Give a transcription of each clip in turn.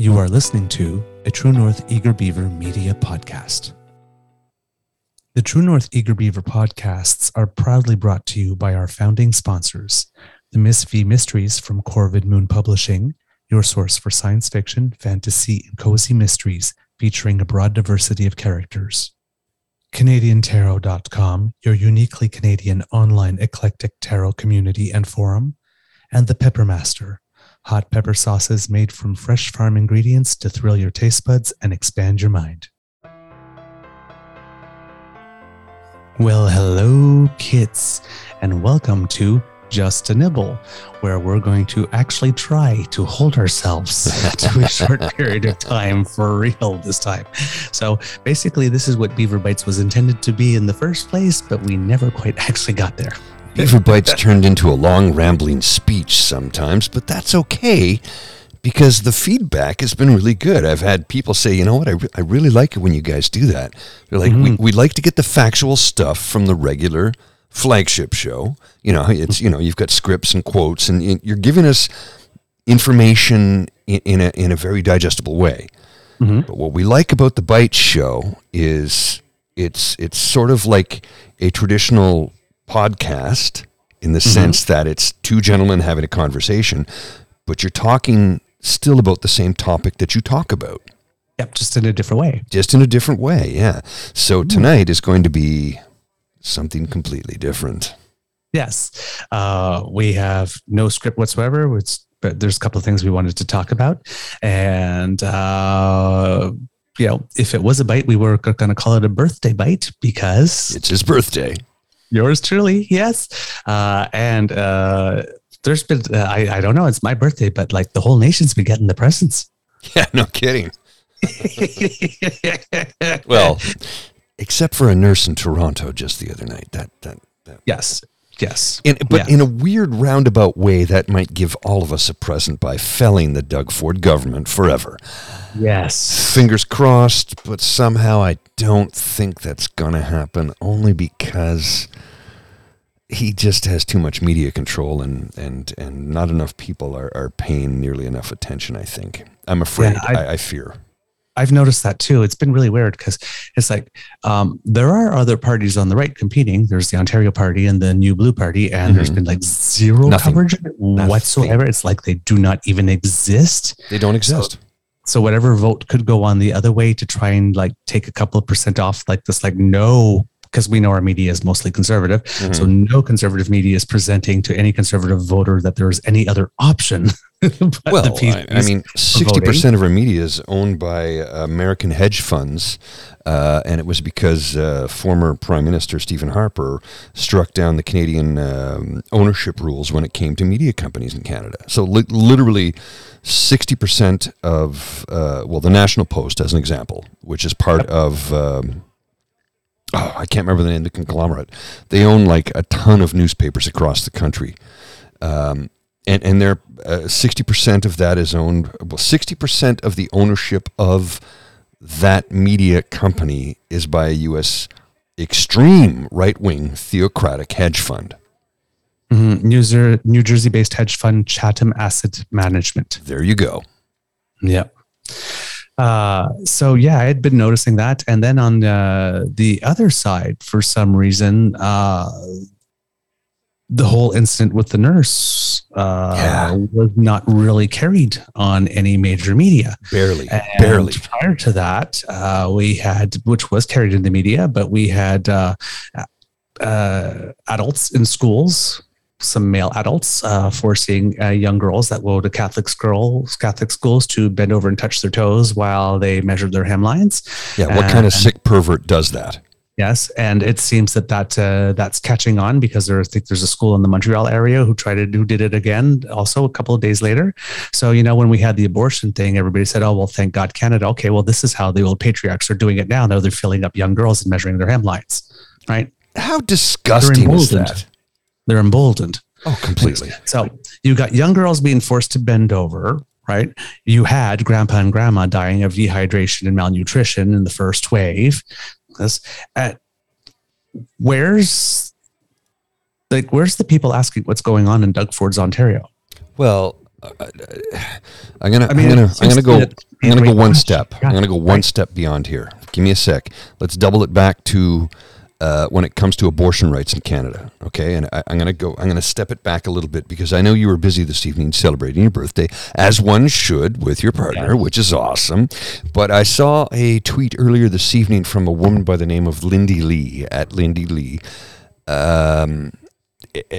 You are listening to a True North Eager Beaver media podcast. The True North Eager Beaver podcasts are proudly brought to you by our founding sponsors, the Miss Vee Mysteries from Corvid Moon Publishing, your source for science fiction, fantasy, and cozy mysteries featuring a broad diversity of characters. CanadianTarot.com, your uniquely Canadian online eclectic tarot community and forum, and The Peppermaster, hot pepper sauces made from fresh farm ingredients to thrill your taste buds and expand your mind. Well, hello, kids, and welcome to Just a Nibble, where we're going to actually try to hold ourselves to a short period of time for real this time. So basically, this is what Beaver Bites was intended to be in the first place, but we never quite actually got there. Beaver Bites turned into a long, rambling speech sometimes, but that's okay because the feedback has been really good. I've had people say, you know what, I, re- I really like it when you guys do that. They're like, we, mm-hmm. we like to get the factual stuff from the regular flagship show. You know, it's, you know, you've got scripts and quotes, and you're giving us information in, in, a, in a very digestible way. Mm-hmm. But what we like about the Bite Show is it's it's sort of like a traditional podcast in the sense that it's two gentlemen having a conversation, but you're talking still about the same topic that you talk about, Yep, just in a different way. just in a different way. Yeah. So tonight is going to be something completely different. Yes, uh, we have no script whatsoever. It's, but there's a couple of things we wanted to talk about, and uh, you know, if it was a bite, we were going to call it a birthday bite because It's his birthday. Yours truly, yes. Uh, and uh, there's been uh, I I don't know, it's my birthday, but like the whole nation's been getting the presents. Yeah, no kidding. Well, except for a nurse in Toronto just the other night. That that that yes, yes, In, but Yeah. in a weird roundabout way, that might give all of us a present by felling the Doug Ford government forever. yes. Fingers crossed, but somehow I don't think that's going to happen only because he just has too much media control and, and, and not enough people are, are paying nearly enough attention, I think. I'm afraid. Yeah, I- I, fear. I've noticed that too. It's been really weird because it's like um, there are other parties on the right competing. There's the Ontario Party and the New Blue Party, and there's Mhm. been like zero Nothing. coverage it whatsoever. It's like they do not even exist. They don't exist. So whatever vote could go on the other way to try and like take a couple of percent off, like this, like no, because we know our media is mostly conservative. Mhm. So no conservative media is presenting to any conservative voter that there is any other option. but well, the I, I mean, sixty percent of our media is owned by uh, American hedge funds, uh, and it was because uh, former Prime Minister Stephen Harper struck down the Canadian um, ownership rules when it came to media companies in Canada. So, li- literally, sixty percent of uh, well, the National Post, as an example, which is part of. Um, Oh, I can't remember the name of the conglomerate. They own like a ton of newspapers across the country. Um, and and they're sixty percent of that is owned. Well, sixty percent of the ownership of that media company is by a U.S. extreme right wing theocratic hedge fund. Mhm. New, New Jersey based hedge fund Chatham Asset Management. There you go. Yep. Uh, so yeah, I had been noticing that, and then on uh, the other side, for some reason, uh, the whole incident with the nurse uh, Yeah. was not really carried on any major media. Barely, And barely. Prior to that, uh, we had, which was carried in the media, but we had uh, uh, adults in schools, some male adults, uh, forcing uh, young girls that go to Catholic schools, Catholic schools, to bend over and touch their toes while they measure their hemlines. Yeah. What kind of sick pervert does that? Yes, and it seems that that uh, that's catching on because there, I think there's a school in the Montreal area who tried to who did it again, also a couple of days later. So you know, when we had the abortion thing, everybody said, "Oh well, thank God, Canada." Okay, well, this is how the old patriarchs are doing it now. Now they're filling up young girls and measuring their hemlines, right? How disgusting is that? They're emboldened. Oh, completely. So you got young girls being forced to bend over, right? You had grandpa and grandma dying of dehydration and malnutrition in the first wave. This, uh, where's like where's the people asking what's going on in Doug Ford's Ontario? Well, I'm gonna, I mean, I'm gonna, I'm gonna go, I'm gonna go one step. I'm gonna go one step beyond here. Give me a sec. Let's double it back to uh, when it comes to abortion rights in Canada. Okay, and I, I'm gonna go. I'm gonna step it back a little bit because I know you were busy this evening celebrating your birthday, as one should with your partner, which is awesome. But I saw a tweet earlier this evening from a woman by the name of Lindy Lee at Lindy Lee. Um,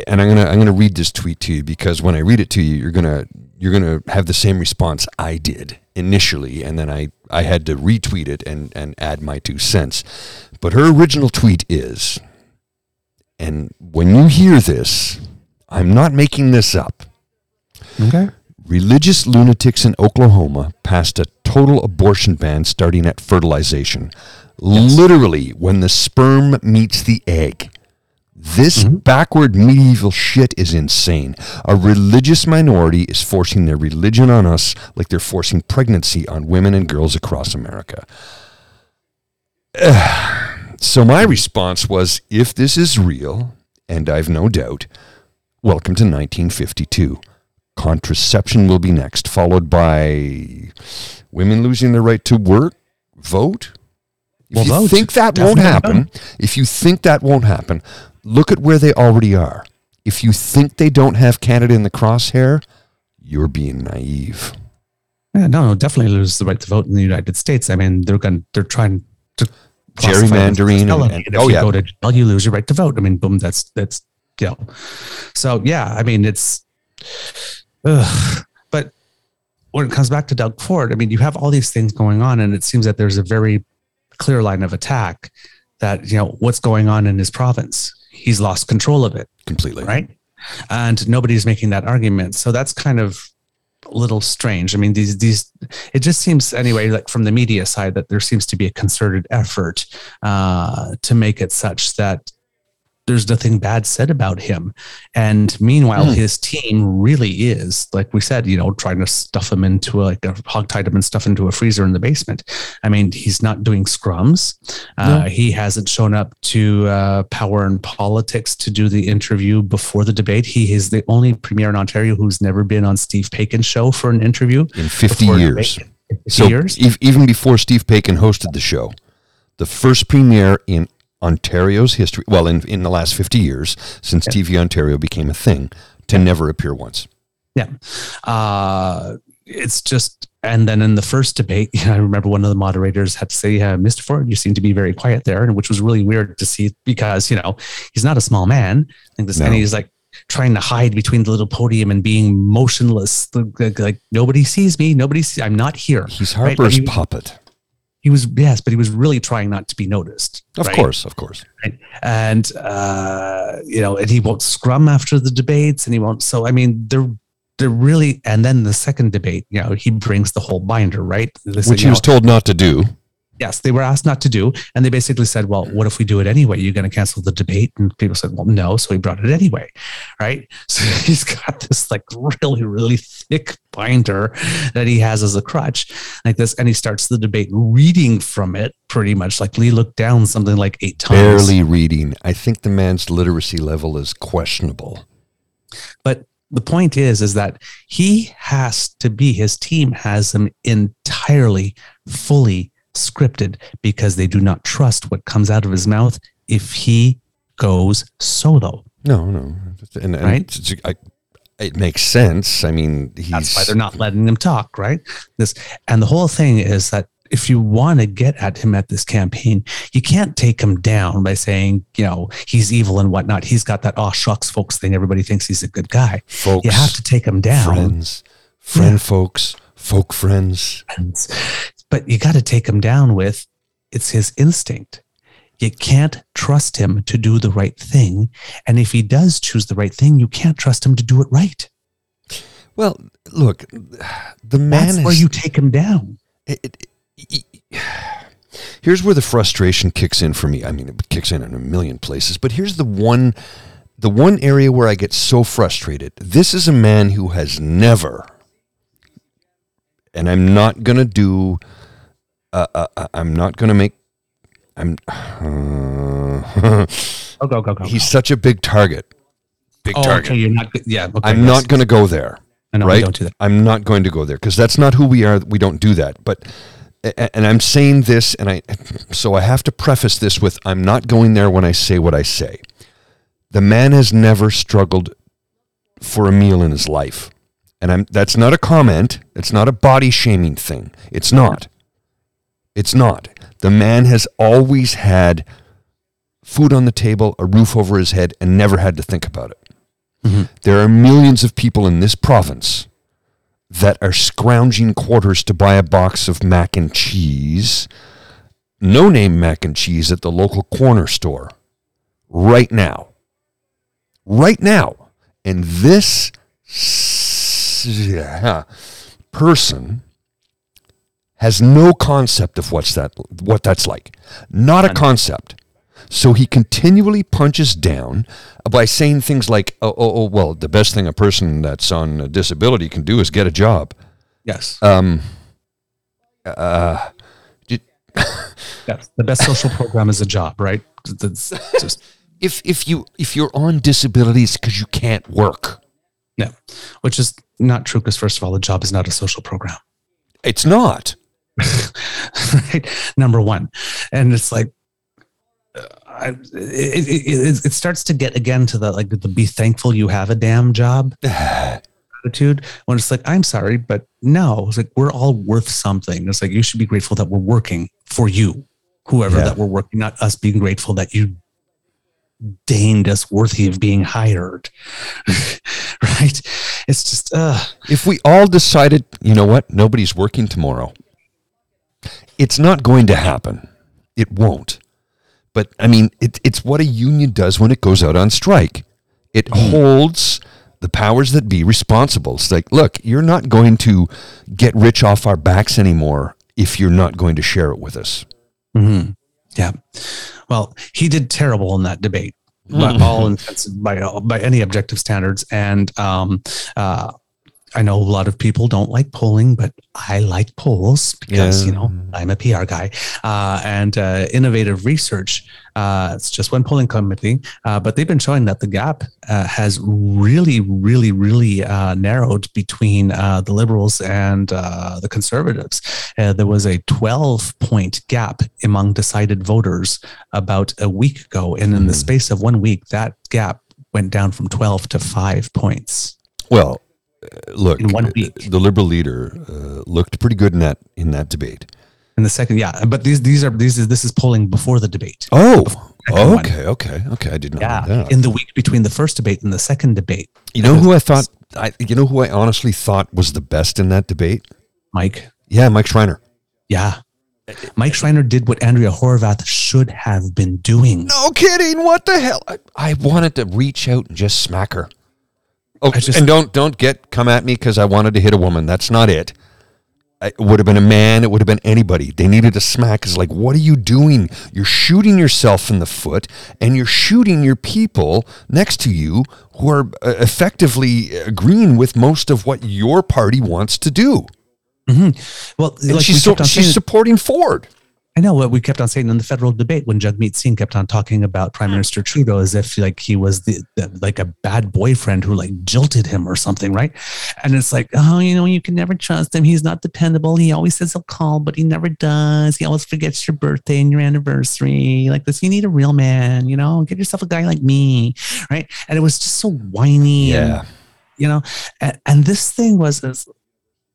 and I'm gonna I'm gonna read this tweet to you because when I read it to you, you're gonna you're gonna have the same response I did initially, and then I I had to retweet it and and add my two cents. But her original tweet is, and when you hear this, I'm not making this up. Okay. Religious lunatics in Oklahoma passed a total abortion ban starting at fertilization. Literally, when the sperm meets the egg. This mm-hmm. backward medieval shit is insane. A religious minority is forcing their religion on us like they're forcing pregnancy on women and girls across America. So my response was if this is real, and I've no doubt, welcome to 1952. Contraception will be next, followed by women losing their right to work, vote. If Well, you vote. think that won't Definitely happen, if you think that won't happen, look at where they already are. If you think they don't have Canada in the crosshair, you're being naive. Yeah, no, no, definitely lose the right to vote in the United States. I mean, they're going, they're trying to classify them as Gerrymandering and- and- oh, you yeah. go to jail, you lose your right to vote. I mean, boom, that's that's you know. So yeah, I mean, it's. Ugh. But when it comes back to Doug Ford, I mean, you have all these things going on, and it seems that there's a very clear line of attack. That you know what's going on in his province. He's lost control of it Completely. right? And nobody's making that argument. So that's kind of little strange. I mean, these these it just seems anyway, like from the media side, that there seems to be a concerted effort uh, to make it such that there's nothing bad said about him. And meanwhile, Hmm. his team really is, like we said, you know, trying to stuff him into a, like a hogtied him and stuff into a freezer in the basement. I mean, he's not doing scrums. Uh, He hasn't shown up to uh, Power and Politics to do the interview before the debate. He is the only premier in Ontario who's never been on Steve Paikin's show for an interview. In 50 years. debate. 50 So years. ev- even before Steve Paikin hosted the show, the first premiere in Ontario's history, well, in, in the last 50 years since TV Ontario became a thing, to never appear once. Yeah. Uh, it's just, and then in the first debate, I remember one of the moderators had to say, uh, Mr. Ford, you seem to be very quiet there, and which was really weird to see because, you know, he's not a small man. And this, and he's like, trying to hide between the little podium and being motionless like, like nobody sees me nobody sees i'm not here He's Right, Harper's he- puppet. He was yes but he was really trying not to be noticed Of right? course, of course. and uh, you know, and he won't scrum after the debates, and he won't. So I mean, they're they're really. And then the second debate, you know, he brings the whole binder, right? Said, Which he was know, told not to do. Yes, they were asked not to do, and they basically said, "Well, what if we do it anyway? You're going to cancel the debate?" And people said, "Well, no." So he brought it anyway, right? So he's got this like really, really thick binder that he has as a crutch, like this, and he starts the debate reading from it, pretty much like Lee looked down something like eight times, Barely reading. I think the man's literacy level is questionable. But the point is, is that he has to be, his team has him entirely, fully scripted because they do not trust what comes out of his mouth if he goes solo. No, no. And, and Right? I, it makes sense. I mean, he's. That's why they're not letting him talk, right? This and the whole thing is that if you want to get at him at this campaign, you can't take him down by saying, you know, he's evil and whatnot. He's got that oh shucks folks thing. Everybody thinks he's a good guy. folks, You have to take him down. friends, friend Yeah. folks, folk friends. friends. But you got to take him down with it's his instinct. You can't trust him to do the right thing. And if he does choose the right thing, you can't trust him to do it right. Well, look, the man That's is. where you take him down. it, it, it- here's where the frustration kicks in for me. I mean, it kicks in in a million places, but here's the one, the one area where I get so frustrated. This is a man who has never, and I'm not gonna do, uh, uh, uh, I'm not gonna make, I'm. Uh, Oh, go, go, go. he's such a big target. Big oh, target. okay. You're not, yeah. Okay, I'm yes. not going to go there. We right? don't do that. I'm not going to go there because that's not who we are. We don't do that. But and I'm saying this, and I so I have to preface this with I'm not going there when I say what I say. The man has never struggled for a meal in his life, and I'm that's not a comment. It's not a body shaming thing. It's not. It's not. The man has always had food on the table, a roof over his head, and never had to think about it. Mm-hmm. There are millions of people in this province that are scrounging quarters to buy a box of mac and cheese, no name mac and cheese at the local corner store right now. Right now. And this person has no concept of what's that what that's like. Not a concept. So he continually punches down by saying things like, oh, oh, oh, well, the best thing a person that's on a disability can do is get a job. Yes. Um, uh, yes. The best social program is a job, right? Just if if you if you're on disabilities because you can't work, no, which is not true because first of all, the job is not a social program. it's not. right? Number one, and it's like. uh, I, it, it, it, it starts to get again to the like the be thankful you have a damn job attitude when it's like i'm sorry but no it's like we're all worth something it's like you should be grateful that we're working for you whoever Yeah. that we're working not us being grateful that you deigned us worthy of being hired right it's just uh If we all decided, you know what, nobody's working tomorrow, it's not going to happen. It won't. But I mean, it, it's what a union does when it goes out on strike. It holds the powers that be responsible. It's like, look, you're not going to get rich off our backs anymore if you're not going to share it with us. mhm. yeah well he did terrible in that debate by all intents by by any objective standards. And um uh I know a lot of people don't like polling, but I like polls because, Yeah. you know, I'm a PR guy. Uh, and uh, innovative research, uh, it's just one polling company, uh, but they've been showing that the gap uh, has really, really, really uh, narrowed between uh, the liberals and uh, the conservatives. Uh, there was a 12 point gap among decided voters about a week ago. And in the Mhm. space of one week, that gap went down from 12 to five points. Well, look, In one uh, week. the liberal leader uh, looked pretty good in that in that debate. In the second, yeah, but these these are these is this is polling before the debate. Oh, second one. okay, okay, okay. I did not Yeah, know that. in the week between the first debate and the second debate, You know who I thought? I, you know who I honestly thought was the best in that debate? Mike. Yeah, Mike Schreiner. Yeah, Mike Schreiner did what Andrea Horwath should have been doing. No kidding. What the hell? I, I wanted to reach out and just smack her. Oh, just- and don't don't get come at me because I wanted to hit a woman. That's not it. It would have been a man. It would have been anybody. They needed a smack. Is like, what are you doing? You're shooting yourself in the foot, and you're shooting your people next to you who are uh, effectively agreeing with most of what your party wants to do. Well, And like she's so, she's supporting Ford. I know what we kept on saying in the federal debate when Jagmeet Singh kept on talking about Prime Minister Trudeau as if like he was the, the like a bad boyfriend who like jilted him or something, right? And it's like, oh, you know, you can never trust him. He's not dependable. He always says he'll call, but he never does. He always forgets your birthday and your anniversary. Like this, you need a real man. You know, get yourself a guy like me, right? And it was just so whiny. Yeah. And, you know, and, and this thing was. As,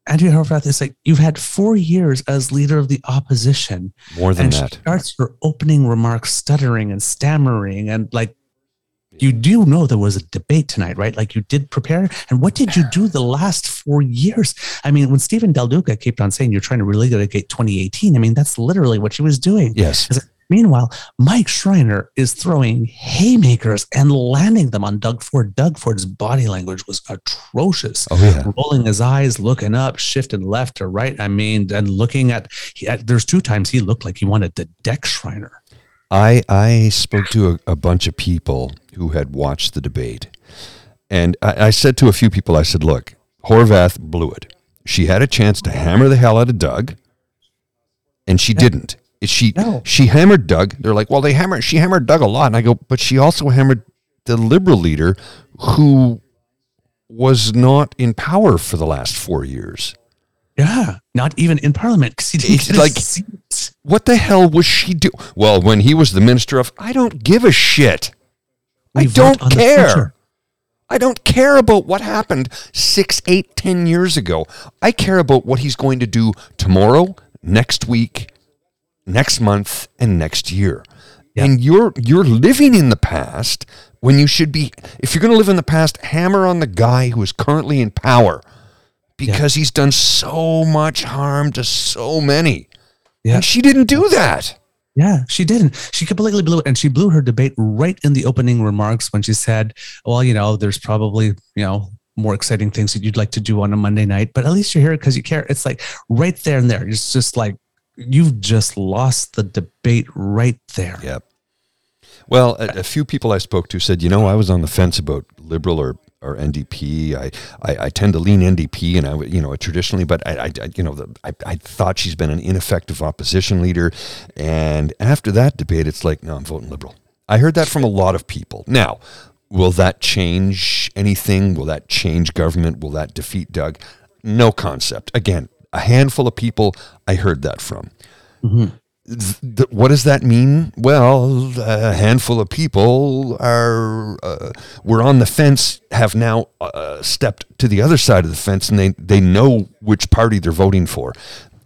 Andrea Horwath is like, you've had four years as leader of the opposition. More than and that. she starts her opening remarks stuttering and stammering and like you do know there was a debate tonight right? Like you did prepare. And what did you do the last four years? I mean when steven del duca kept on saying you're trying to relitigate 2018 i mean that's literally what she was doing. Yes. Meanwhile mike schreiner is throwing haymakers and landing them on doug ford doug ford's body language was atrocious Oh yeah. rolling his eyes, looking up, shifting left or right. I mean, and looking at, he, at there's two times he looked like he wanted to deck Schreiner. I I spoke to a, a bunch of people who had watched the debate, and I, I said to a few people, I said, "Look, Horwath blew it. She had a chance to hammer the hell out of Doug, and she didn't. She No. she hammered Doug. They're like, well, they hammered. She hammered Doug a lot, and I go, but she also hammered the liberal leader, who was not in power for the last four years. Yeah, not even in Parliament because he didn't It's get a like-. What the hell was she do? Well, when he was the minister of, I don't give a shit. I We vote don't care. I don't care about what happened six, eight, ten years ago. I care about what he's going to do tomorrow, next week, next month, and next year. Yeah. And you're you're living in the past when you should be. If you're going to live in the past, hammer on the guy who is currently in power, because he's done so much harm to so many. Yeah. And she didn't do that. Yeah, she didn't. She completely blew it. And she blew her debate right in the opening remarks when she said, Well, you know, there's probably, you know, more exciting things that you'd like to do on a Monday night, but at least you're here because you care. It's like right there and there. It's just like you've just lost the debate right there. Yep. Well, a, a few people I spoke to said, you know, I was on the fence about liberal or, or NDP. I, I, I tend to lean NDP, and I, you know, traditionally, but I, I you know, the, I, I thought she's been an ineffective opposition leader. And after that debate, it's like, no, I'm voting liberal. I heard that from a lot of people. Now, will that change anything? Will that change government? Will that defeat Doug? No concept. Again, a handful of people I heard that from th- th- what does that mean? Well, a handful of people are uh, were on the fence, have now uh, stepped to the other side of the fence, and they they know which party they're voting for,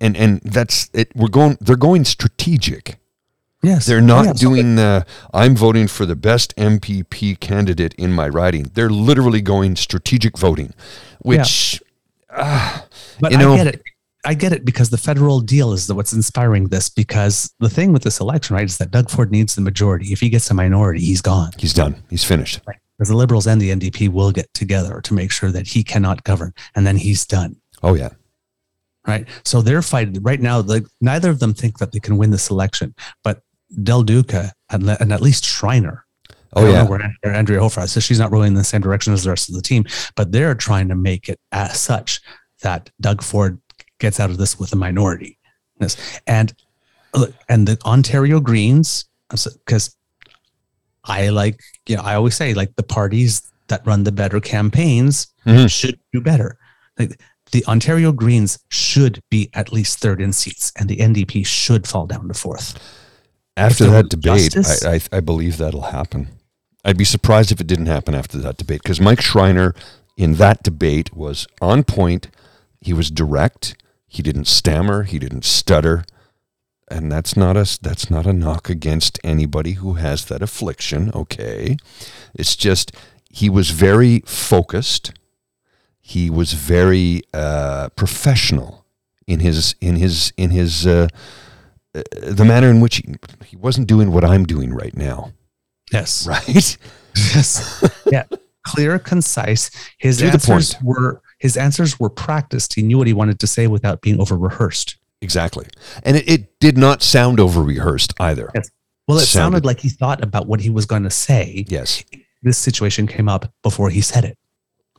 and and that's it. We're going. They're going strategic. Yes. They're not Yeah, doing the. I'm voting for the best MPP candidate in my riding. They're literally going strategic voting, which But you know- I get it. I get it because the federal deal is the, what's inspiring this. Because the thing with this election, right, is that Doug Ford needs the majority. If he gets a minority, he's gone. he's done. He's finished. Right. Because the Liberals and the NDP will get together to make sure that he cannot govern, and then he's done. Oh yeah. Right. So they're fighting right now. Like neither of them think that they can win this election, but Del Duca and, and at least Schreiner. Oh yeah. where where Andrea Horwath is. So she's not rolling in the same direction as the rest of the team, but they're trying to make it as such that Doug Ford gets out of this with a minority. And look, and the Ontario Greens, because I like, you know, I always say like the parties that run the better campaigns Mhm. should do better. Like the Ontario Greens should be at least third in seats, and the NDP should fall down to fourth. After that debate, justice- I, I, I believe that'll happen. I'd be surprised if it didn't happen after that debate because Mike Schreiner in that debate was on point. He was direct. He didn't stammer. He didn't stutter. And that's not a that's not a knock against anybody who has that affliction. Okay, it's just he was very focused. He was very uh, professional in his in his in his uh, uh, the manner in which he, he wasn't doing what I'm doing right now. Yes. Right? Yes. yeah. Clear, concise. His To answers were his answers were practiced. He knew what he wanted to say without being over rehearsed. Exactly. And it, it did not sound over rehearsed either. Yes. Well, it Sounded- sounded like he thought about what he was going to say. Yes. This situation came up before he said it.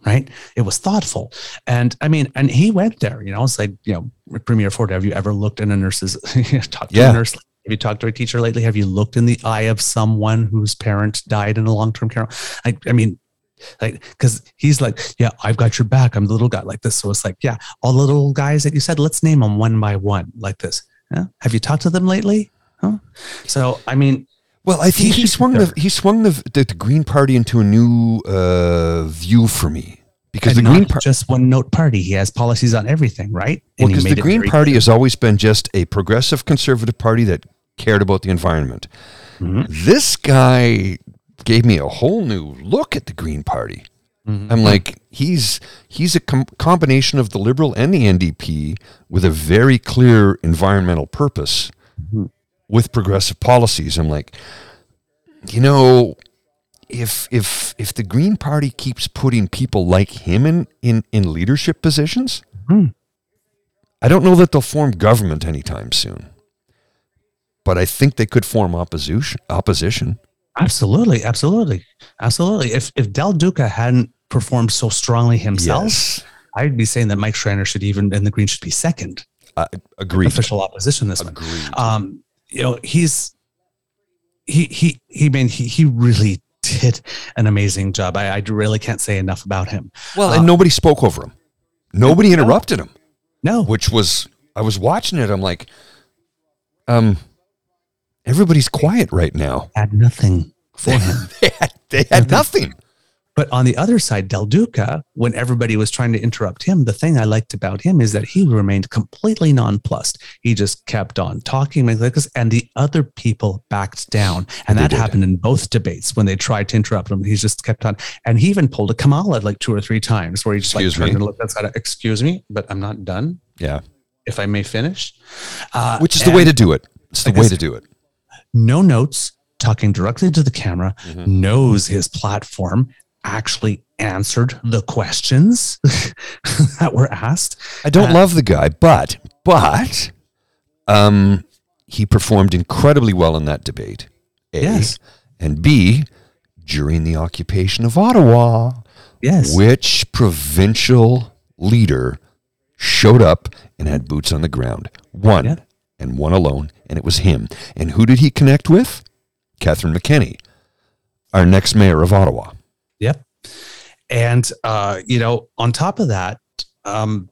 Right. It was thoughtful. And I mean, and he went there, you know, it's like, you know, Premier Ford, have you ever looked in a nurse's talked to Yeah. a nurse? Have you talked to a teacher lately? Have you looked in the eye of someone whose parent died in a long-term care? I, I mean, like, because he's like, yeah, I've got your back. I'm the little guy like this. So it's like, yeah, all the little guys that you said, let's name them one by one like this. Yeah? Have you talked to them lately? Huh? So I mean, Well, I think He he swung the he swung the, the, the Green Party into a new uh, view for me because and the Green Party just one note party. He has policies on everything, right? And he because the Green Party clear. has always been just a progressive conservative party that cared about the environment. Mhm. This guy gave me a whole new look at the Green Party. Mhm. I'm like, he's he's a com- combination of the Liberal and the NDP with a very clear environmental purpose, Mhm. with progressive policies. I'm like, you know, if if if the Green Party keeps putting people like him in in, in leadership positions, Mhm. I don't know that they'll form government anytime soon. But I think they could form opposition. Opposition. Absolutely, absolutely, absolutely. If if Del Duca hadn't performed so strongly himself, Yes. I'd be saying that Mike Schreiner should even and the Greens should be second Uh, agreed. official opposition this one. Agreed. Um, you know, he's he he he mean he he really did an amazing job. I, I really can't say enough about him. Well, Uh, and nobody spoke over him. Nobody interrupted him, No, which was I was watching it. I'm like, um, everybody's quiet right now. had nothing for him. They had, they had nothing. But on the other side, Del Duca, when everybody was trying to interrupt him, the thing I liked about him is that he remained completely nonplussed. He just kept on talking like this, and the other people backed down. And that happened in both debates when they tried to interrupt him. He just kept on. And he even pulled a Kamala like two or three times where he just Excuse like turned me? and looked outside. Excuse me, but I'm not done. Yeah, If I may finish. Uh, which is the way to do it. It's the way to do it. No notes, talking directly to the camera, Mhm. knows his platform, actually answered the questions that were asked. I don't Uh, love the guy, but but um, he performed incredibly well in that debate. A, Yes. and B, during the occupation of Ottawa, Yes. which provincial leader showed up and had boots on the ground? One, Yeah. And one alone, and it was him. And who did he connect with? Catherine McKenney, our next mayor of Ottawa. Yep. And uh, you know, on top of that, um,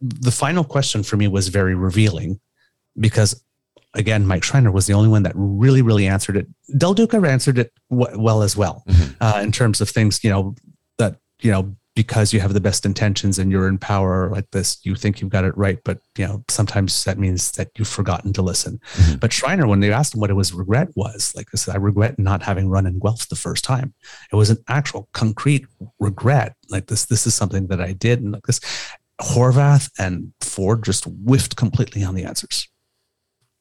the final question for me was very revealing because again, Mike Schreiner was the only one that really, really answered it. Del Duca answered it w- well as well Mhm. uh, in terms of things, you know, that you know because you have the best intentions and you're in power like this, you think you've got it right, but you know sometimes that means that you've forgotten to listen. Mhm. But Schreiner, when they asked him what it was regret was, like I said, I regret not having run in Guelph the first time. It was an actual concrete regret. Like this, this is something that I did, and like this, Horwath and Ford just whiffed completely on the answers.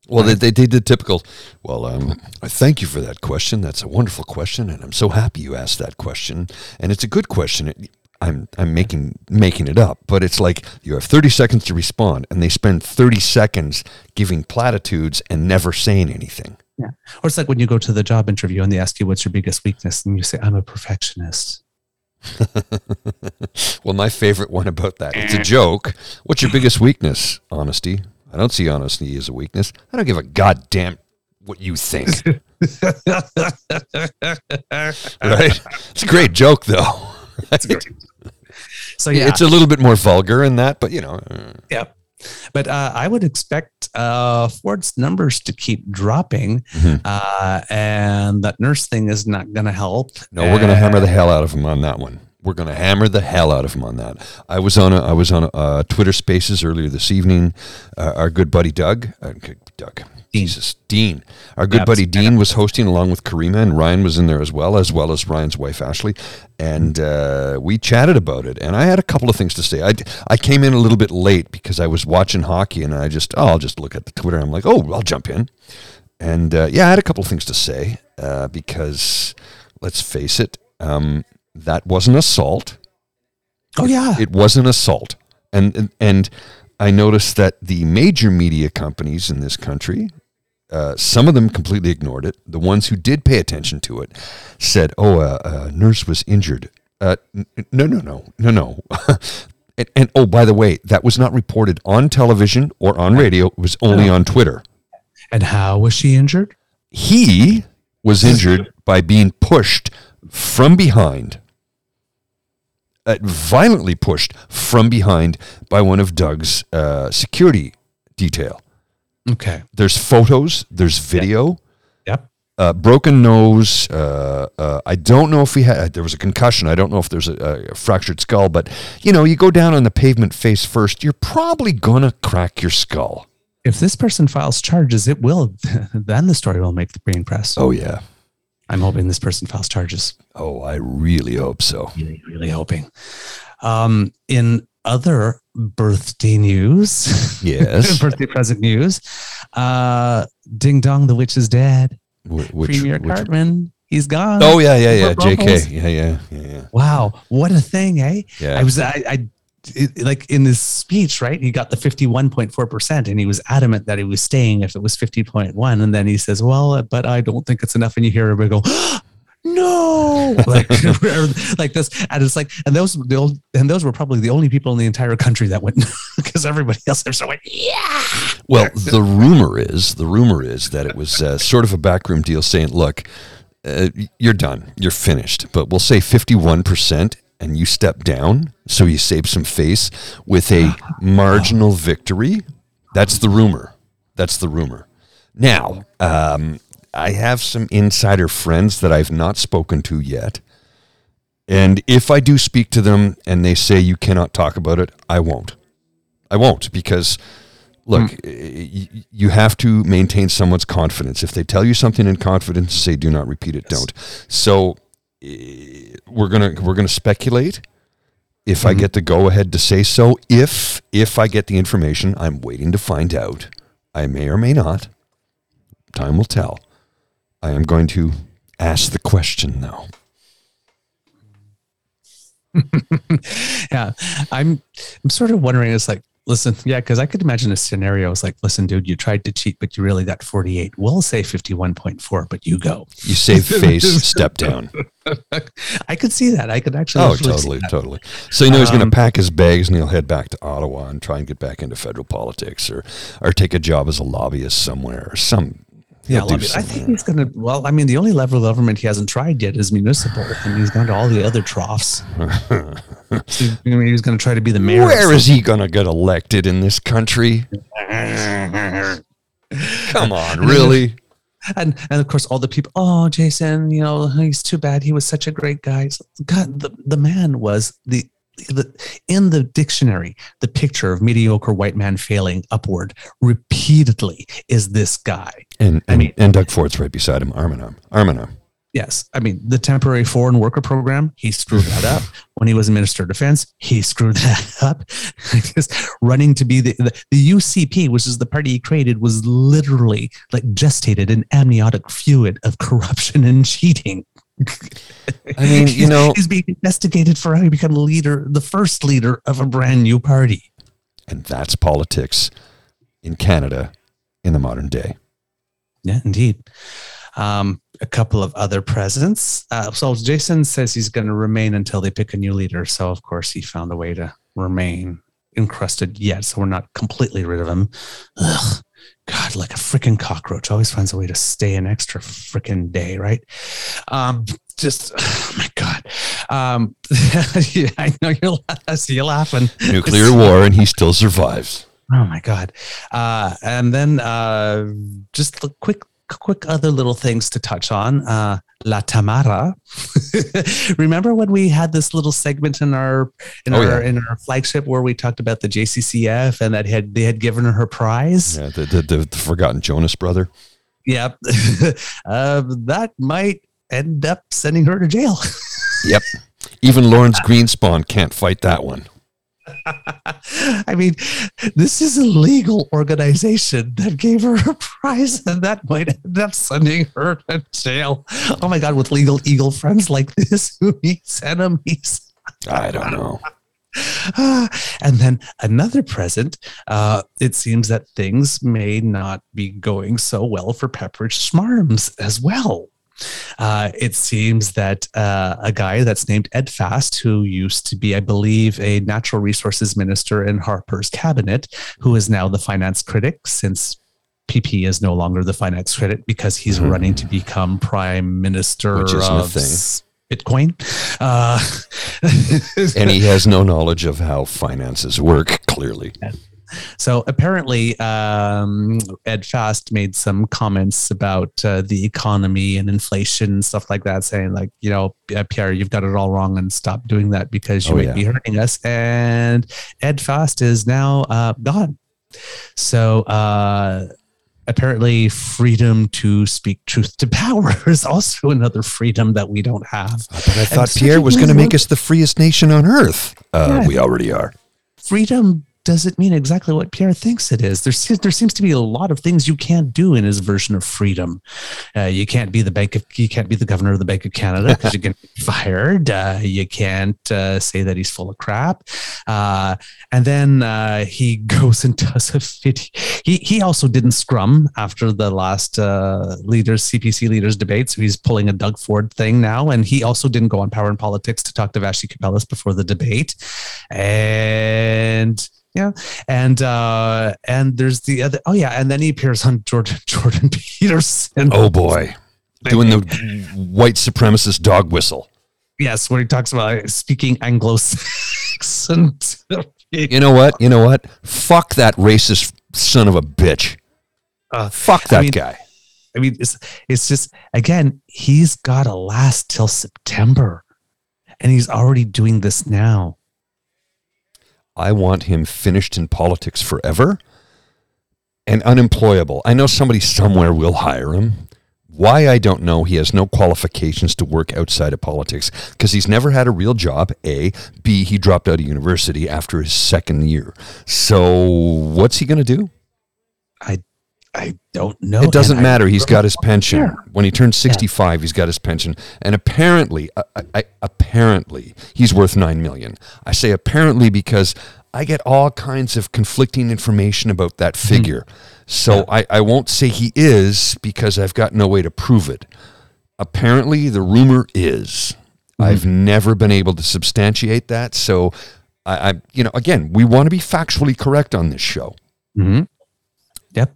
Well, they, they did typical. Well, um, I thank you for that question. That's a wonderful question, and I'm so happy you asked that question. And it's a good question. It, I'm I'm making making it up, but it's like you have 30 seconds to respond, and they spend 30 seconds giving platitudes and never saying anything. Yeah, or it's like when you go to the job interview and they ask you what's your biggest weakness, and you say, "I'm a perfectionist." well, my favorite one about that. It's a joke. What's your biggest weakness? Honesty. I don't see honesty as a weakness. I don't give a goddamn what you think. right? It's a great joke, though. Right? So yeah, It's a little bit more vulgar in that, but you know, uh, yeah. But uh, I would expect uh, Ford's numbers to keep dropping, Mhm. uh, and that nurse thing is not going to help. no, we're going to hammer the hell out of him on that one. We're going to hammer the hell out of him on that. I was on a, I was on a, uh, Twitter Spaces earlier this evening. Uh, our good buddy Doug, Doug, Dean. Jesus, Dean, our good Yeah, buddy Dean was hosting along with Karima, and Ryan was in there as well, as well as Ryan's wife Ashley, and uh, we chatted about it. And I had a couple of things to say. I, I came in a little bit late because I was watching hockey, and I just oh I'll just look at the Twitter. I'm like oh I'll jump in, and uh, yeah I had a couple of things to say uh, because let's face it, um, that wasn't assault Oh yeah, it was an assault and and- and i noticed that the major media companies in this country uh, some of them completely ignored it. The ones who did pay attention to it said oh a, a nurse was injured. Uh, n- no no no no no. And, and oh by the way that was not reported on television or on radio. It was only on twitter. And how was she injured? he was injured by being pushed from behind, uh, violently pushed from behind by one of Doug's uh, security detail. Okay. There's photos, there's video. Yep. Uh, broken nose. Uh, uh, I don't know if he had. There was a concussion. I don't know if there's a, a fractured skull. But you know, you go down on the pavement face first. You're probably gonna crack your skull. If this person files charges, it will. then the story will make the green press. Oh yeah. I'm hoping this person files charges. Oh, I really hope so. Really, really hoping. Um, in other birthday news, Yes. birthday present news, uh, Ding Dong, the witch is dead. Wh- which, Premier which- Cartman, he's gone. Oh yeah, yeah, yeah. J.K. Yeah, yeah, yeah, yeah. Wow, what a thing, eh? Yeah. I was, I, I it, like in his speech, right? He got the 51.4%, and he was adamant that he was staying if it was 50.1. And then he says, Well, but I don't think it's enough. And you hear everybody go, No, like, like this. And it's like, and those, the old, and those were probably the only people in the entire country that went, because everybody else there so went, Yeah. Well, the rumor is the rumor is that it was uh, sort of a backroom deal, saying, "Look, uh, you're done. You're finished. But we'll say 51%, and you step down, so you save some face with a marginal victory. That's the rumor. That's the rumor. Now, um, I have some insider friends that I've not spoken to yet. And if I do speak to them and they say you cannot talk about it, I won't. I won't because look, mm. you have to maintain someone's confidence. If they tell you something in confidence, say do not repeat it, yes. don't. So we're going to we're going to speculate if mm-hmm. I get the go ahead to say so. If if I get the information, I'm waiting to find out. I may or may not. Time will tell. I am going to ask the question now. yeah, I'm. I'm sort of wondering. It's like listen, yeah, because I could imagine a scenario is like, listen, dude, you tried to cheat, but you really got 48. We'll say 51.4, but you go. You save face, step down. I could see that. I could actually. Oh, totally, totally. So you know he's going to um, pack his bags and he'll head back to Ottawa and try and get back into federal politics, or or take a job as a lobbyist somewhere, or some yeah, I think he's going to. Well, I mean, the only level of government he hasn't tried yet is municipal, and he's gone to all the other troughs. so, was going to try to be the mayor. Where is he going to get elected in this country? Come on, really? And and of course, all the people. Oh, Jason, you know he's too bad. He was such a great guy. God, the the man was the the, in the dictionary, the picture of mediocre white man failing upward repeatedly is this guy. And, and I mean, and Doug Ford's right beside him, arm in arm, arm in arm. Yes, I mean the temporary foreign worker program. He screwed that up when he was Minister of Defense. He screwed that up. running to be the, the, the UCP, which is the party he created, was literally like gestated an amniotic fluid of corruption and cheating. I mean, you know, he's being investigated for how he became the leader, the first leader of a brand new party. And that's politics in Canada in the modern day. Yeah, indeed. Um, a couple of other presidents. Uh, so Jason says he's going to remain until they pick a new leader. So of course he found a way to remain encrusted yet. So we're not completely rid of him. Ugh. God, like a freaking cockroach, always finds a way to stay an extra freaking day, right? Um, just, oh my God. Um, yeah, I know you're, you're laughing. Nuclear war, and he still survives. Oh my God. Uh, and then uh, just a quick quick other little things to touch on. Uh, La Tamara. Remember when we had this little segment in our in oh, our yeah. in our flagship where we talked about the JCCF and that had they had given her her prize? Yeah, the the, the, the forgotten Jonas brother. Yep, uh, that might end up sending her to jail. yep, even Lawrence Greenspan can't fight that one. I mean, this is a legal organization that gave her a prize, and that might end up sending her to jail. Oh my God, with legal eagle friends like this who meets enemies. I don't know. and then another present. Uh, it seems that things may not be going so well for Pepperidge Smarms as well. Uh, it seems that uh, a guy that's named Ed Fast, who used to be, I believe, a natural resources minister in Harper's cabinet, who is now the finance critic since PP is no longer the finance critic because he's mm-hmm. running to become prime minister Which is of Bitcoin. Uh, and he has no knowledge of how finances work, clearly. So apparently, um, Ed Fast made some comments about uh, the economy and inflation and stuff like that, saying like, you know, Pierre, you've got it all wrong, and stop doing that because you oh, might yeah. be hurting us. And Ed Fast is now uh, gone. So uh, apparently, freedom to speak truth to power is also another freedom that we don't have. But I thought and Pierre was going to make us the freest nation on earth. Uh, yeah. We already are. Freedom doesn't mean exactly what Pierre thinks it is. There, there seems to be a lot of things you can't do in his version of freedom. Uh, you can't be the bank of, you can't be the governor of the Bank of Canada because you get fired. Uh, you can't uh, say that he's full of crap. Uh, and then uh, he goes and does a video. He he also didn't scrum after the last uh, leaders CPC leaders debate, so he's pulling a Doug Ford thing now. And he also didn't go on Power and Politics to talk to Vassy Kapelos before the debate, and yeah and uh and there's the other oh yeah and then he appears on jordan jordan peterson oh boy doing the white supremacist dog whistle. Yes, where he talks about speaking Anglo-Saxon. You know what? You know what? Fuck that racist son of a bitch. Uh, Fuck that I mean, guy. I mean, it's it's just again, he's got to last till September, and he's already doing this now. I want him finished in politics forever and unemployable. I know somebody somewhere will hire him. Why I don't know. He has no qualifications to work outside of politics because he's never had a real job. A, B, he dropped out of university after his second year. So what's he going to do? I don't know. It doesn't and I matter. He's got his pension. When he turns 65, he's got his pension. And apparently, I, I, apparently, he's worth 9 million. I say apparently because I get all kinds of conflicting information about that hmm. figure. So I, I won't say he is because I've got no way to prove it. Apparently, the rumor is. Hmm. I've never been able to substantiate that. So I, I you know, again, we want to be factually correct on this show. Mhm. Yep.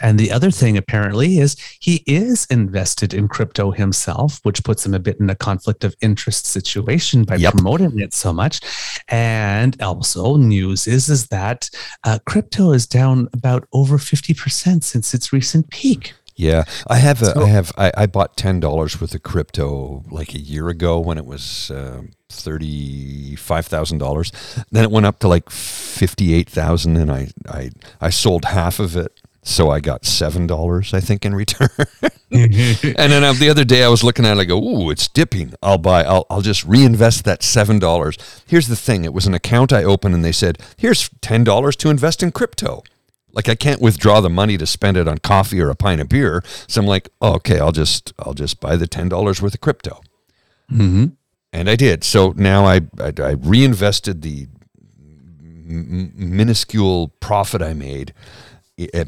And the other thing apparently is he is invested in crypto himself, which puts him a bit in a conflict of interest situation by Yep. promoting it so much. And also, news is is that uh, crypto is down about over fifty percent since its recent peak. Yeah, I have a, So- I have I, I bought ten dollars worth of crypto like a year ago when it was um thirty five thousand dollars. Then it went up to like fifty eight thousand, and I, I I sold half of it, so I got seven dollars I think in return. and then uh, the other day I was looking at it, I go, ooh, it's dipping. I'll buy. I'll I'll just reinvest that seven dollars. Here's the thing: it was an account I opened, and they said, here's ten dollars to invest in crypto. Like I can't withdraw the money to spend it on coffee or a pint of beer. So I'm like, oh, okay, I'll just I'll just buy the ten dollars worth of crypto, Mhm. and I did. So now I I, I reinvested the m- minuscule profit I made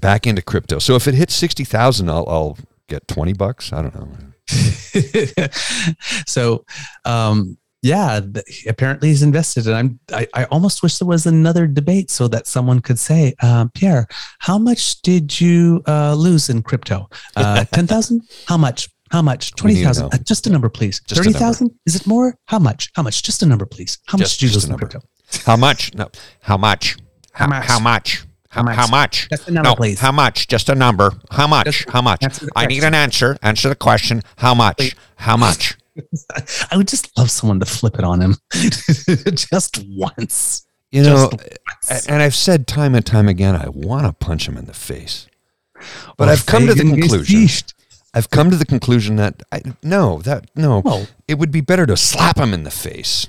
back into crypto. So if it hits sixty thousand, I'll I'll get twenty bucks. I don't know. so um yeah apparently he's invested and i'm I, I almost wish there was another debate so that someone could say um, pierre how much did you uh, lose in crypto uh, 10000 how much how much We need 20000 uh, just a number please Just a 30000 is it more how much how much just a number please how Just- much did you lose in crypto How much? No. How much? How much? How much? How much? much? Just a number, no, please. How much? Just a number. How much? Just how much? I need an answer. Answer the question. How much? Please. How much? i would just love someone to flip it on him just once You know, once. and I've said time and time again, I want to punch him in the face. But Or I've come to the conclusion. I've come to the conclusion that I, no, that no, Well, it would be better to slap him in the face.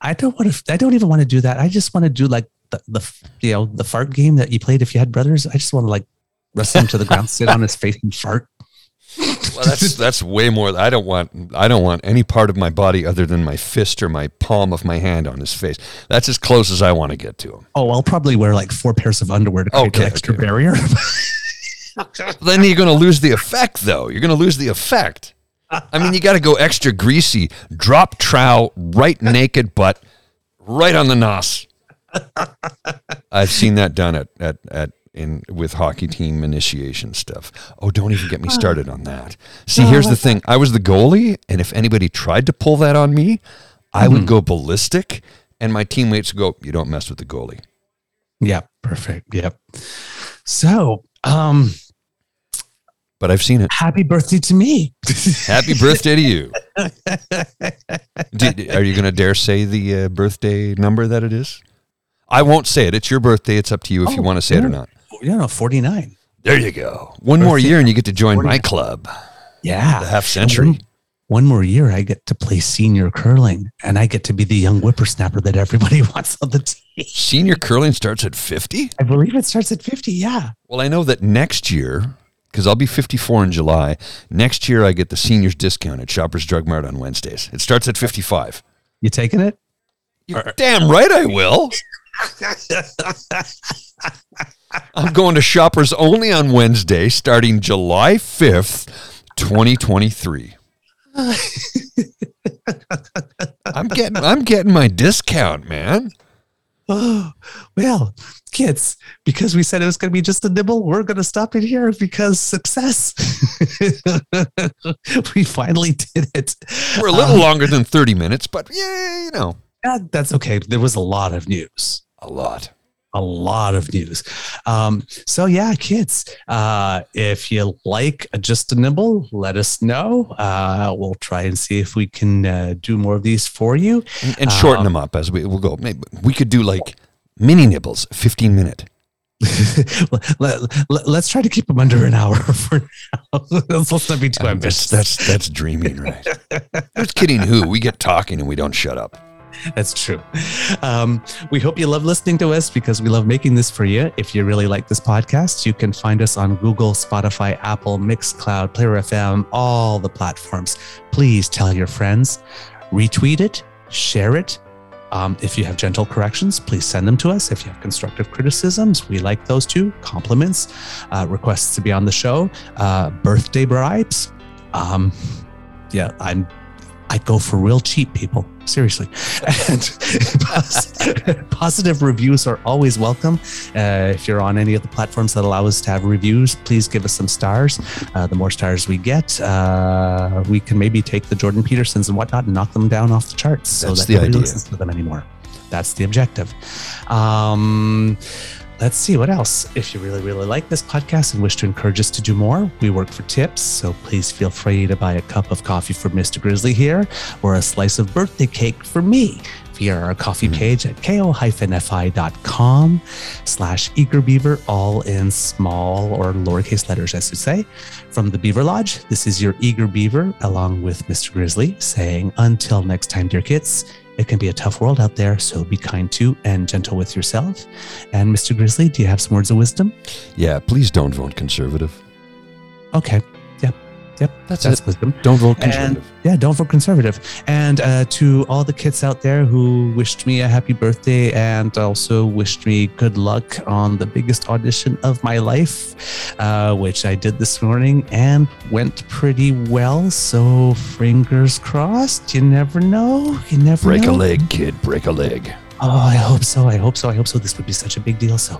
I don't want to. I don't even want to do that. I just want to do like the, the you know the fart game that you played if you had brothers. I just want to like wrestle him to the ground, sit on his face, and fart. Well, that's that's way more. I don't want I don't want any part of my body other than my fist or my palm of my hand on his face. That's as close as I want to get to him. Oh, I'll probably wear like four pairs of underwear to create Okay, an extra okay. barrier. Then you're going to lose the effect, though. You're going to lose the effect. I mean, you got to go extra greasy, drop trow, right naked butt, right on the nos. I've seen that done at at at in with hockey team initiation stuff. Oh, don't even get me started on that. See, here's the thing: I was the goalie, and if anybody tried to pull that on me, I would go ballistic, and my teammates would go, "You don't mess with the goalie." yep, perfect. Yep. So, um, But I've seen it. happy birthday to me. Happy birthday to you. Did, are you going to dare say the uh, birthday number that it is? I won't say it. It's your birthday. It's up to you if you Oh, want to say it or not. you know, forty nine. There you go. One more year and you get to join my club, Yeah, the half century. One, one more year, I get to play senior curling, and I get to be the young whippersnapper that everybody wants on the team. Senior curling starts at 50? I believe it starts at fifty. Yeah. Well, I know that next year, because I'll be 54 in July, next year I get the seniors discount at Shoppers Drug Mart on Wednesdays. It starts at 55. You taking it? You're damn right I will. I'm going to Shoppers only on Wednesday starting July 5th, 2023. I'm getting I'm getting my discount, man. Oh, well, kids, because we said it was going to be just a nibble, we're going to stop it here because success. we finally did it. We're a little um, longer than 30 minutes, but yeah, you know. That's okay. There was a lot of news. A lot a lot of news. Um, so yeah, kids, uh, if you like just a nibble, let us know. Uh, we'll try and see if we can uh, do more of these for you and, and shorten um, them up as we will go. Maybe we could do like mini nibbles, fifteen minute. let, us let, try to keep them under an hour for now. let's not be too ambitious. That's, that's that's dreaming, right? That's kidding. Who we get talking and we don't shut up. That's true. Um, we hope you love listening to us because we love making this for you. If you really like this podcast, you can find us on Google, Spotify, Apple, Mixcloud, Player FM, all the platforms. Please tell your friends, retweet it, share it. Um, if you have gentle corrections, please send them to us. If you have constructive criticisms, we like those too. Compliments, uh, requests to be on the show, uh, birthday bribes. Um, yeah, I'm I'd go for real cheap people. Seriously. And positive reviews are always welcome. Uh, if you're on any of the platforms that allow us to have reviews, please give us some stars. Uh, the more stars we get, uh, we can maybe take the Jordan Petersons and whatnot and knock them down off the charts That's so that the nobody idea. listens to them anymore. That's the objective. Um, let's see what else. If you really, really like this podcast and wish to encourage us to do more, we work for tips. So please feel free to buy a cup of coffee for Mr. Grizzly here or a slice of birthday cake for me via our coffee mm-hmm. page at ko-fi.com slash eagerbeaver, all in small or lowercase letters, I should say. From the Beaver Lodge, this is your Eager Beaver along with Mr. Grizzly saying, until next time, dear kids, it can be a tough world out there, so be kind to and gentle with yourself. And Mr. Grizzly, do you have some words of wisdom? Yeah, please don't vote conservative. Okay. Yep, that's, that's it. wisdom. Don't vote conservative. And, yeah, don't vote conservative. And uh, to all the kids out there who wished me a happy birthday and also wished me good luck on the biggest audition of my life, uh, which I did this morning and went pretty well. So fingers crossed. You never know. You never break know. a leg, kid. Break a leg. Oh, I hope so. I hope so. I hope so. This would be such a big deal. So,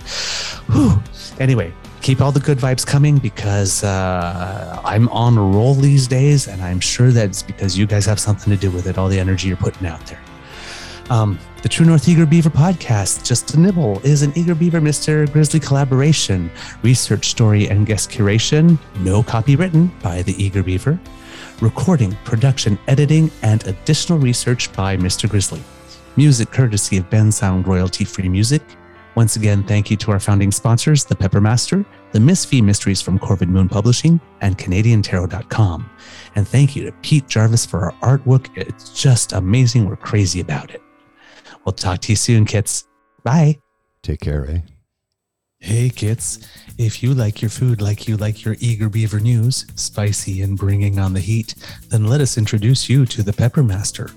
whew. anyway, keep all the good vibes coming because uh, I'm on a roll these days, and I'm sure that's because you guys have something to do with it. All the energy you're putting out there. Um, the True North Eager Beaver podcast, Just a Nibble, is an Eager Beaver Mr. Grizzly collaboration, research story and guest curation, no copy written by the Eager Beaver, recording, production, editing, and additional research by Mr. Grizzly. Music courtesy of Bensound royalty free music. Once again, thank you to our founding sponsors, the Peppermaster, the Miss Vee Mysteries from Corvid Moon Publishing, and CanadianTarot.com. And thank you to Pete Jarvis for our artwork. It's just amazing. We're crazy about it. We'll talk to you soon, kits. Bye. Take care, eh? Hey, kits. If you like your food like you like your Eager Beaver news, spicy and bringing on the heat, then let us introduce you to the Peppermaster.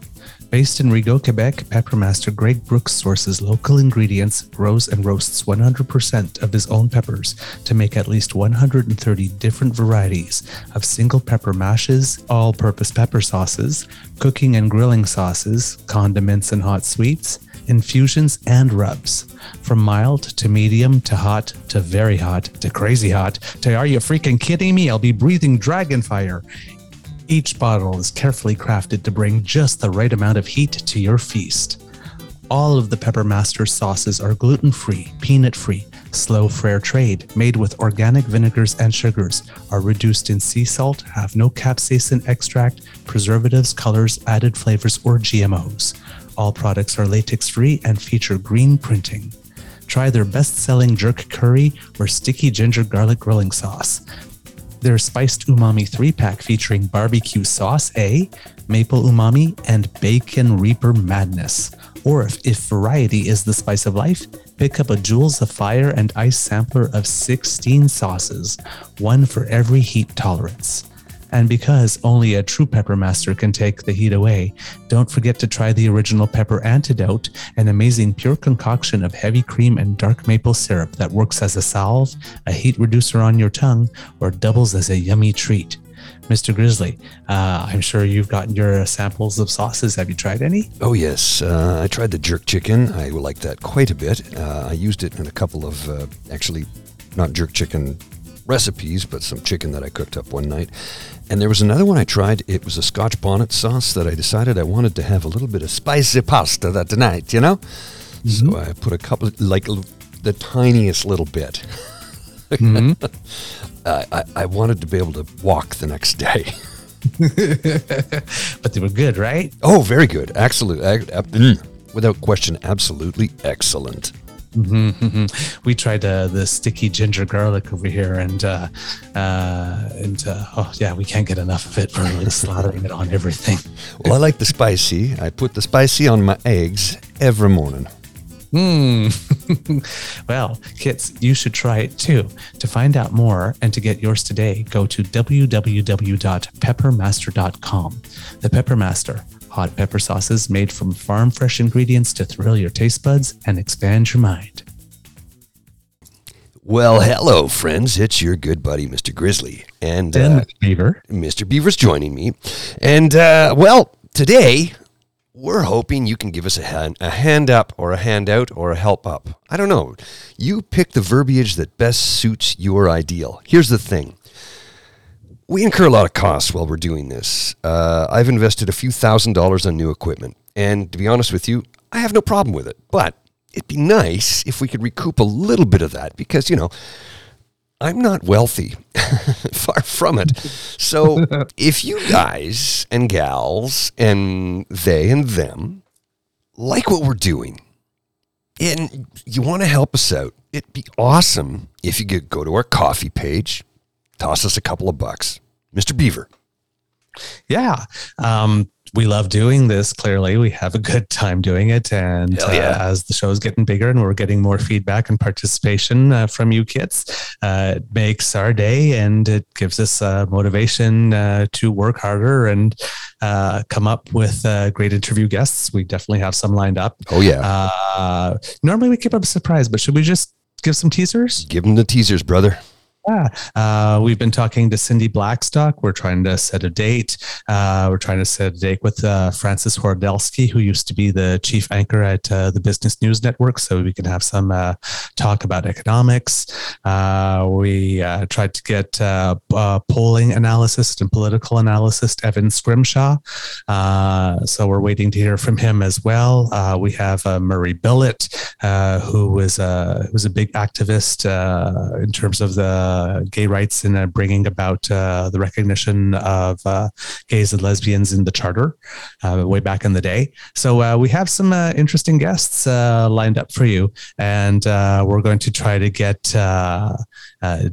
Based in Rigaud, Quebec, Peppermaster Greg Brooks sources local ingredients, grows and roasts 100% of his own peppers to make at least 130 different varieties of single pepper mashes, all purpose pepper sauces, cooking and grilling sauces, condiments and hot sweets, infusions, and rubs. From mild to medium to hot to very hot to crazy hot to are you freaking kidding me? I'll be breathing dragon fire. Each bottle is carefully crafted to bring just the right amount of heat to your feast. All of the Peppermaster sauces are gluten free, peanut free, slow fair trade, made with organic vinegars and sugars, are reduced in sea salt, have no capsaicin extract, preservatives, colors, added flavors, or GMOs. All products are latex free and feature green printing. Try their best selling jerk curry or sticky ginger garlic grilling sauce. Their spiced umami three pack featuring barbecue sauce A, maple umami, and bacon reaper madness. Or if, if variety is the spice of life, pick up a Jewels of Fire and Ice sampler of 16 sauces, one for every heat tolerance. And because only a true pepper master can take the heat away, don't forget to try the original pepper antidote, an amazing pure concoction of heavy cream and dark maple syrup that works as a salve, a heat reducer on your tongue, or doubles as a yummy treat. Mr. Grizzly, uh, I'm sure you've gotten your samples of sauces. Have you tried any? Oh, yes. Uh, I tried the jerk chicken. I like that quite a bit. Uh, I used it in a couple of, uh, actually, not jerk chicken recipes, but some chicken that I cooked up one night. And there was another one I tried. It was a Scotch bonnet sauce that I decided I wanted to have a little bit of spicy pasta that night, you know? Mm-hmm. So I put a couple, like the tiniest little bit. Mm-hmm. I, I wanted to be able to walk the next day. but they were good, right? Oh, very good. Absolutely. Mm. Without question, absolutely excellent. Mm-hmm, mm-hmm. We tried uh, the sticky ginger garlic over here, and uh, uh, and uh, oh yeah, we can't get enough of it. We're like slathering it on everything. Well, I like the spicy. I put the spicy on my eggs every morning. Hmm. well, kids, you should try it too. To find out more and to get yours today, go to www.peppermaster.com. The Peppermaster, hot pepper sauces made from farm fresh ingredients to thrill your taste buds and expand your mind. Well, hello, friends. It's your good buddy, Mr. Grizzly. And, uh, Beaver. Mr. Beaver's joining me. And, uh, well, today we're hoping you can give us a hand, a hand up or a handout or a help up. I don't know. You pick the verbiage that best suits your ideal. Here's the thing. We incur a lot of costs while we're doing this. Uh, I've invested a few thousand dollars on new equipment, and to be honest with you, I have no problem with it. But it'd be nice if we could recoup a little bit of that because, you know, I'm not wealthy, far from it. So if you guys and gals and they and them like what we're doing and you want to help us out, it'd be awesome if you could go to our Ko-fi page, toss us a couple of bucks. Mr. Beaver. Yeah. Um, we love doing this. Clearly, we have a good time doing it. And yeah. uh, as the show is getting bigger and we're getting more feedback and participation uh, from you kids, uh, it makes our day and it gives us uh, motivation uh, to work harder and uh, come up with great interview guests. We definitely have some lined up. Oh, yeah. normally we keep up a surprise, but should we just give some teasers? Give them the teasers, brother. Yeah, uh, we've been talking to Cindy Blackstock. We're trying to set a date. Uh, we're trying to set a date with uh, Frances Horodelski, who used to be the chief anchor at uh, the Business News Network, so we can have some uh, talk about economics. Uh, we tried to get polling analyst and political analyst Evan Scrimshaw, so we're waiting to hear from him as well. we have Murray Billett, who was a was a big activist in terms of the Uh, gay rights and uh, bringing about uh, the recognition of uh, gays and lesbians in the charter uh, way back in the day. So we have some interesting guests lined up for you, and we're going to try to get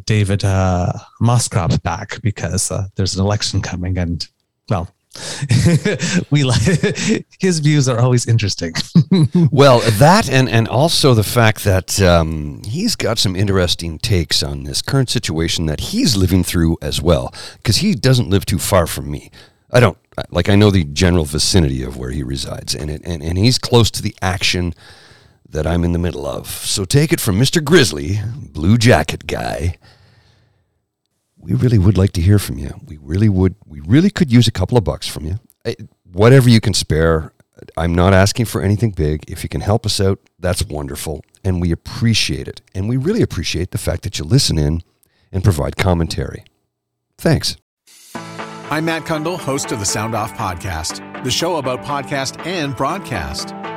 David uh, Moscrop back because there's an election coming, and well, we like his views are always interesting. well, that and and also the fact that um, he's got some interesting takes on this current situation that he's living through as well, because he doesn't live too far from me. I don't like I know the general vicinity of where he resides, and it, and and he's close to the action that I'm in the middle of. So take it from Mister Grizzly, Blue Jacket guy we really would like to hear from you. We really would. We really could use a couple of bucks from you. Whatever you can spare. I'm not asking for anything big. If you can help us out, that's wonderful. And we appreciate it. And we really appreciate the fact that you listen in and provide commentary. Thanks. I'm Matt Cundill, host of the Sound Off Podcast, the show about podcast and broadcast.